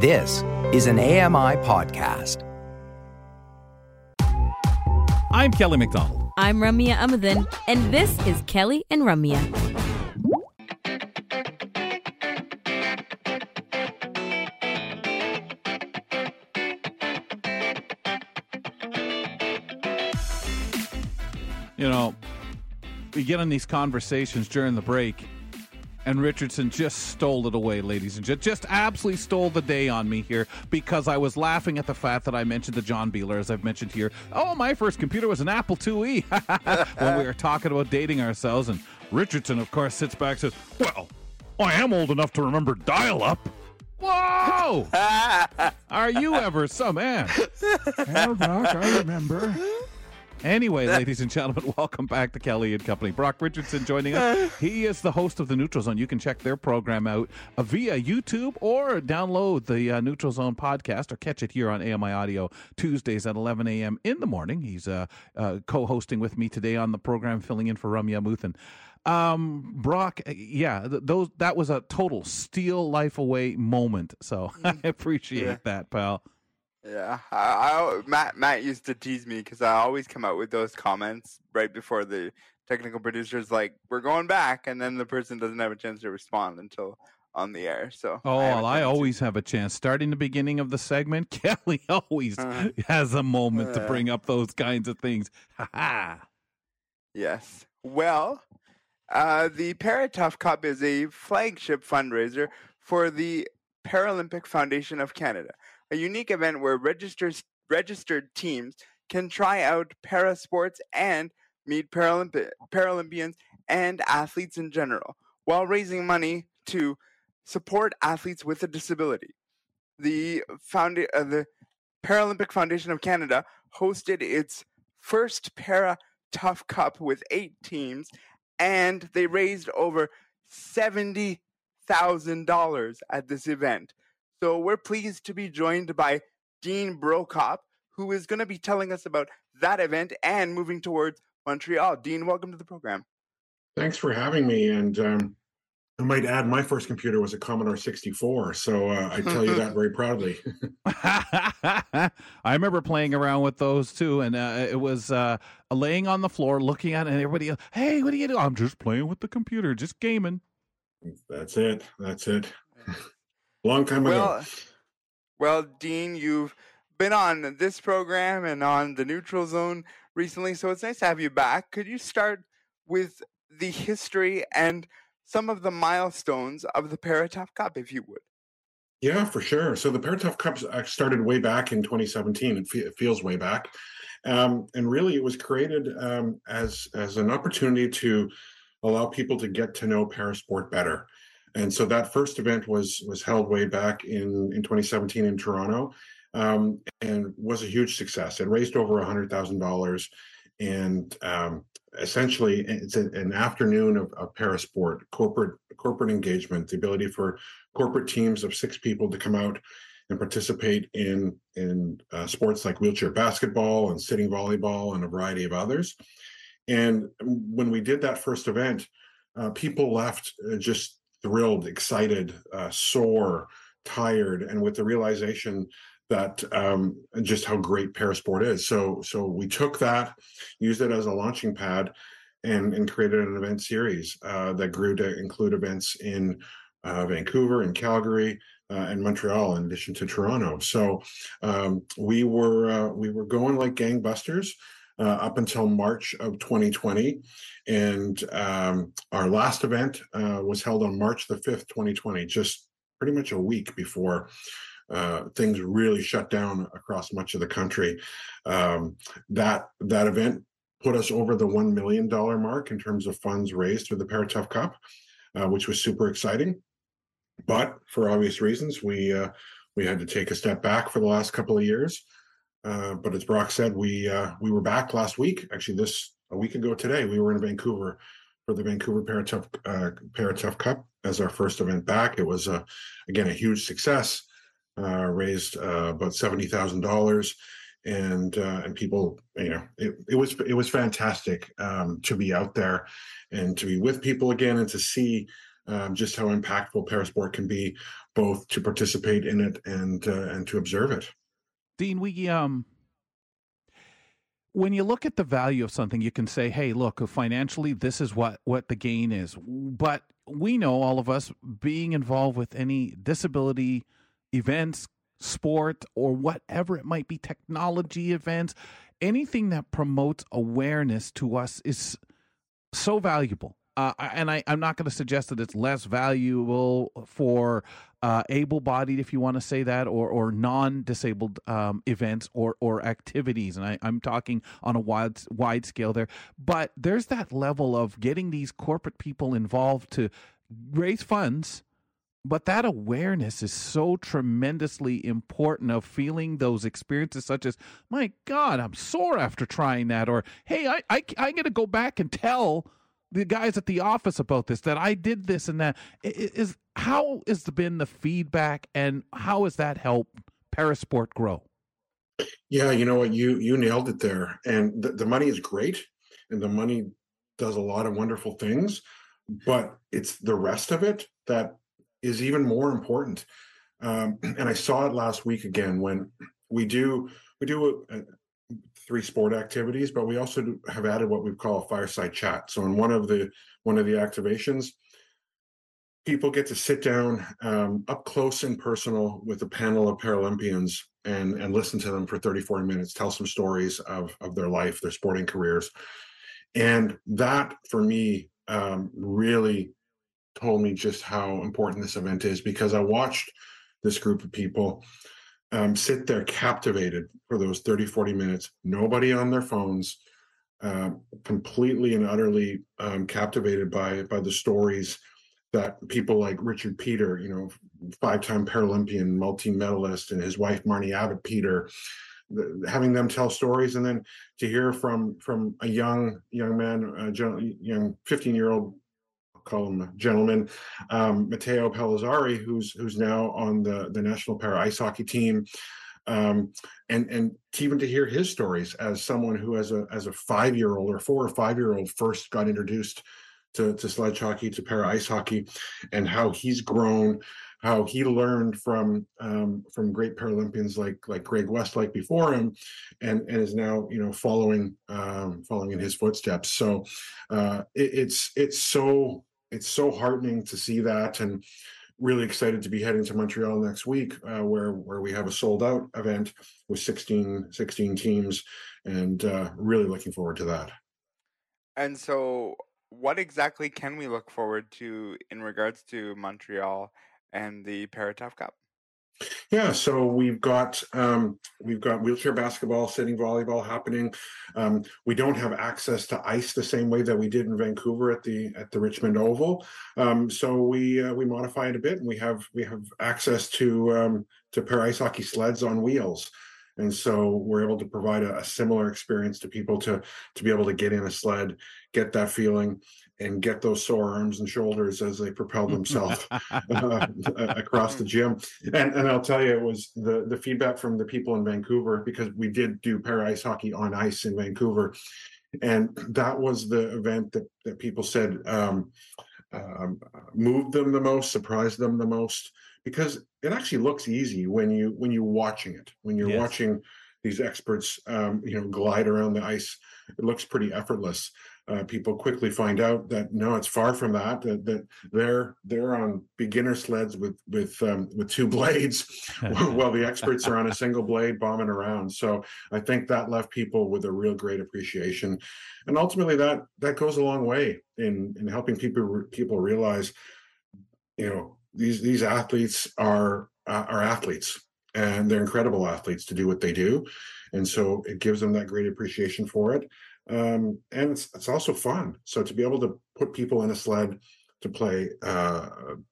This is an AMI podcast. I'm Kelly McDonald. I'm Ramya Amuthan, and this is Kelly and Ramya. You know, we get in these conversations during the break, and Richardson just stole it away, ladies and gentlemen. Just absolutely stole the day on me here because I was laughing at the fact that I mentioned to John Beeler, as I've mentioned here. Oh, my first computer was an Apple IIe when we were talking about dating ourselves. And Richardson, of course, sits back and says, Well, I am old enough to remember dial up. Whoa! Are you ever some man? Well, Brock, I remember. Anyway, ladies and gentlemen, welcome back to Kelly and Company. Brock Richardson joining us. He is the host of the Neutral Zone. You can check their program out uh, via YouTube or download the uh, Neutral Zone podcast or catch it here on AMI Audio Tuesdays at 11 a.m. in the morning. He's uh, uh, co-hosting with me today on the program, filling in for Ramya Amuthan. Um, Brock, uh, yeah, th- those that was a total steal life away moment. So I appreciate Yeah. that, pal. Yeah, I, I Matt Matt used to tease me because I always come out with those comments right before the technical producer's like, "We're going back," and then the person doesn't have a chance to respond until on the air. So Oh, a well, I always have a chance. Starting the beginning of the segment, Kelly always Uh. has a moment to Uh. bring up those kinds of things. Ha ha. Yes. Well, uh, the Paratough Cup is a flagship fundraiser for the Paralympic Foundation of Canada, a unique event where registers, registered teams can try out para sports and meet Paralympi- Paralympians and athletes in general, while raising money to support athletes with a disability. The, founda- uh, the Paralympic Foundation of Canada hosted its first para Tough Cup with eight teams, and they raised over seventy thousand dollars at this event. So we're pleased to be joined by Dean Brokop, who is going to be telling us about that event and moving towards Montreal. Dean, welcome to the program. Thanks for having me. And um, I might add, my first computer was a Commodore 64. So uh, I tell you that very proudly. I remember playing around with those too, and uh, it was uh, laying on the floor, looking at it, and everybody, hey, what are you doing? I'm just playing with the computer, just gaming. That's it. That's it. Long time ago. Well, well, Dean, you've been on this program and on the Neutral Zone recently, so it's nice to have you back. Could you start with the history and some of the milestones of the Paratough Cup, if you would? Yeah, for sure. So the Paratough Cup started way back in 2017. It, fe- it feels way back, um, and really it was created um, as as an opportunity to allow people to get to know parasport better. And so that first event was was held way back in in 2017 in Toronto, um, and was a huge success. It raised over hundred thousand dollars, and um, essentially it's a, an afternoon of, of parasport corporate corporate engagement, the ability for corporate teams of six people to come out and participate in in uh, sports like wheelchair basketball and sitting volleyball and a variety of others. And when we did that first event, uh, people left uh, just thrilled, excited, uh, sore, tired, and with the realization that um, just how great parasport is. So so we took that, used it as a launching pad, and and created an event series uh, that grew to include events in uh, Vancouver and Calgary uh, and Montreal, in addition to Toronto. So um, we were uh, we were going like gangbusters. Uh, up until March of 2020. And um, our last event uh, was held on March the 5th, 2020, just pretty much a week before uh, things really shut down across much of the country. Um, that that event put us over the one million dollar mark in terms of funds raised through the Paratough Cup, uh, which was super exciting. But for obvious reasons, we uh, we had to take a step back for the last couple of years. Uh, but as Brock said, we uh, we were back last week. Actually, this a week ago today, we were in Vancouver for the Vancouver Paratough uh, Paratough Cup as our first event back. It was uh, again a huge success. Uh, raised uh, about seventy thousand dollars, and and people, you know, it, it was it was fantastic um, to be out there and to be with people again and to see um, just how impactful parasport can be, both to participate in it and and to observe it. Dean, we um when you look at the value of something, you can say, "Hey, look, financially, this is what what the gain is." But we know all of us being involved with any disability events, sport, or whatever it might be, technology events, anything that promotes awareness to us is so valuable. Uh, and I, I'm not going to suggest that it's less valuable for uh, able-bodied, if you want to say that, or or non-disabled um, events or or activities. And I, I'm talking on a wide wide scale there. But there's that level of getting these corporate people involved to raise funds but that awareness is so tremendously important of feeling those experiences such as my god i'm sore after trying that or hey i i, I got to go back and tell the guys at the office about this that i did this and that. Is how has been the feedback and how has that helped parasport grow? Yeah you know what? You you nailed it there. And the, the money is great and the money does a lot of wonderful things but it's the rest of it that is even more important. Um, and I saw it last week again when we do we do a, three sport activities, but we also have added what we call a fireside chat. So in one of the one of the activations, people get to sit down um, up close and personal with a panel of Paralympians and and listen to them for 30, 40 minutes, tell some stories of of their life, their sporting careers. And that for me um, really told me just how important this event is because I watched this group of people um, sit there captivated for those 30, 40 minutes, nobody on their phones, uh, completely and utterly um, captivated by by the stories that people like Richard Peter, you know, five-time Paralympian, multi-medalist, and his wife Marni Abbott Peter, having them tell stories, and then to hear from from a young young man, a young 15-year-old call him a gentleman, um, Matteo Pellizzari, who's who's now on the the national para ice hockey team. Um, and and even to hear his stories as someone who as a as a five year old or four or five year old first got introduced to, to sledge hockey to para ice hockey and how he's grown how he learned from um, from great Paralympians like like Greg Westlake before him, and and is now you know following um, following in his footsteps. So uh, it, it's it's so it's so heartening to see that and really excited to be heading to Montreal next week uh, where where we have a sold out event with 16 16 teams and uh, really looking forward to that. And so what exactly can we look forward to in regards to Montreal and the Paratough Cup? Yeah, so we've got um, we've got wheelchair basketball, sitting volleyball happening. Um, we don't have access to ice the same way that we did in Vancouver at the at the Richmond Oval. Um, so we uh, we modify it a bit, and we have we have access to um, to para ice hockey sleds on wheels. And so we're able to provide a, a similar experience to people to to be able to get in a sled, get that feeling, and get those sore arms and shoulders as they propel themselves uh, across the gym. And and I'll tell you, it was the the feedback from the people in Vancouver because we did do para ice hockey on ice in Vancouver, and that was the event that that people said um, um, moved them the most, surprised them the most because it actually looks easy when you when you're watching it when you're yes. watching these experts um, you know glide around the ice it looks pretty effortless uh, people quickly find out that no, it's far from that. That, that they're they're on beginner sleds with with um, with two blades, while the experts are on a single blade bombing around. So I think that left people with a real great appreciation, and ultimately that that goes a long way in in helping people people realize, you know, these these athletes are uh, are athletes and they're incredible athletes to do what they do and so it gives them that great appreciation for it um, and it's, it's also fun. So to be able to put people in a sled to play uh,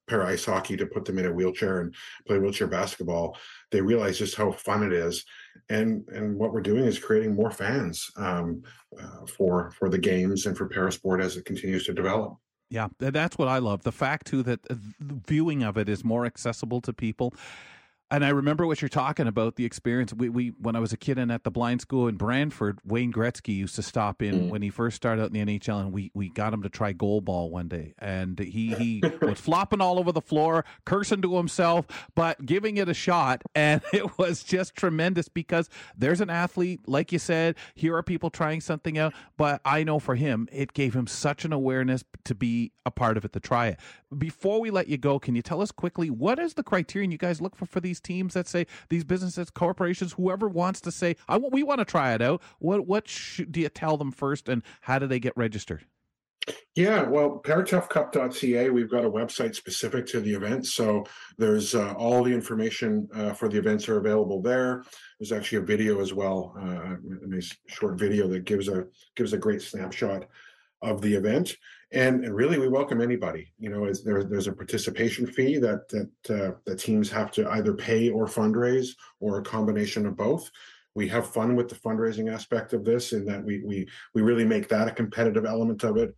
para ice hockey, to put them in a wheelchair and play wheelchair basketball, they realize just how fun it is. And and what we're doing is creating more fans um, uh, for for the games and for parasport as it continues to develop. Yeah, that's what I love. The fact too that uh, viewing of it is more accessible to people. And I remember what you're talking about the experience. We, we when I was a kid and at the blind school in Brantford, Wayne Gretzky used to stop in mm. when he first started out in the NHL, and we we got him to try goal ball one day, and he he was flopping all over the floor, cursing to himself, but giving it a shot, and it was just tremendous because there's an athlete, like you said, here are people trying something out, but I know for him, it gave him such an awareness to be a part of it to try it. Before we let you go, can you tell us quickly what is the criterion you guys look for for these teams that say these businesses, corporations, whoever wants to say, I want we want to try it out. What what should, do you tell them first, and how do they get registered? Yeah, well, paratoughcup.ca, we've got a website specific to the event. So there's uh, all the information uh, for the events are available there. There's actually a video as well, uh, a nice short video that gives a gives a great snapshot of the event. And, and really we welcome anybody you know is there, there's a participation fee that that uh, the teams have to either pay or fundraise or a combination of both. We have fun with the fundraising aspect of this in that we we we really make that a competitive element of it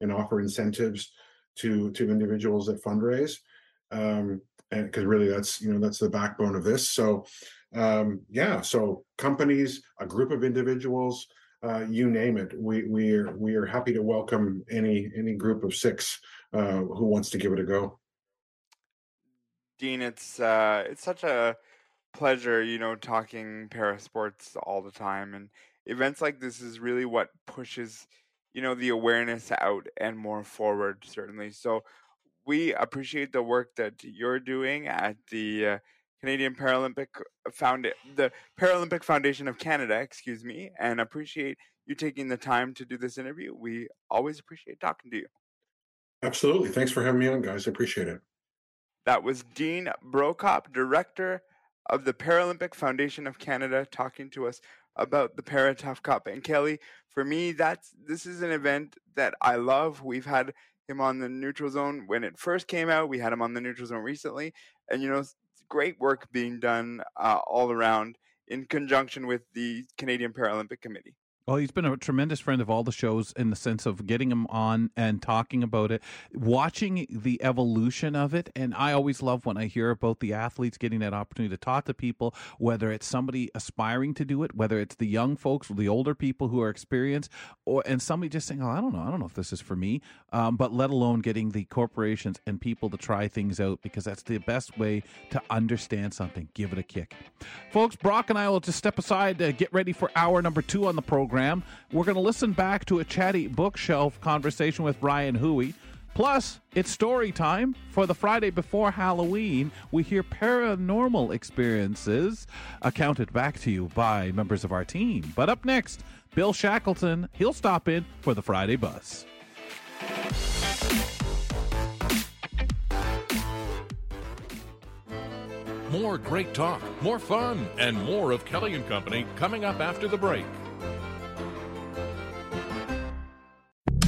and offer incentives to to individuals that fundraise. Um and because really that's you know that's the backbone of this. So um yeah so companies a group of individuals uh, you name it. We we are we are happy to welcome any any group of six uh, who wants to give it a go. Dean, it's uh, it's such a pleasure, you know, talking para sports all the time, and events like this is really what pushes, you know, the awareness out and more forward. Certainly, so we appreciate the work that you're doing at the uh, Canadian Paralympic uh, Found the Paralympic Foundation of Canada, excuse me, and appreciate you taking the time to do this interview. We always appreciate talking to you. Absolutely. Thanks for having me on, guys. I appreciate it. That was Dean Brokop, Director of the Paralympic Foundation of Canada, talking to us about the Paratough Cup. And Kelly, for me, that's this is an event that I love. We've had him on the neutral zone when it first came out. We had him on the neutral zone recently, and you know great work being done uh, all around in conjunction with the Canadian Paralympic Committee. Well, he's been a tremendous friend of all the shows in the sense of getting him on and talking about it, watching the evolution of it. And I always love when I hear about the athletes getting that opportunity to talk to people, whether it's somebody aspiring to do it, whether it's the young folks, the older people who are experienced, or and somebody just saying, "Oh, I don't know, I don't know if this is for me." Um, but let alone getting the corporations and people to try things out because that's the best way to understand something. Give it a kick, folks. Brock and I will just step aside to get ready for hour number two on the program program. We're going to listen back to a chatty bookshelf conversation with Brian Huey. Plus, it's story time. For the Friday before Halloween, we hear paranormal experiences accounted back to you by members of our team. But up next, Bill Shackleton. He'll stop in for the Friday bus. More great talk, more fun, and more of Kelly and Company coming up after the break.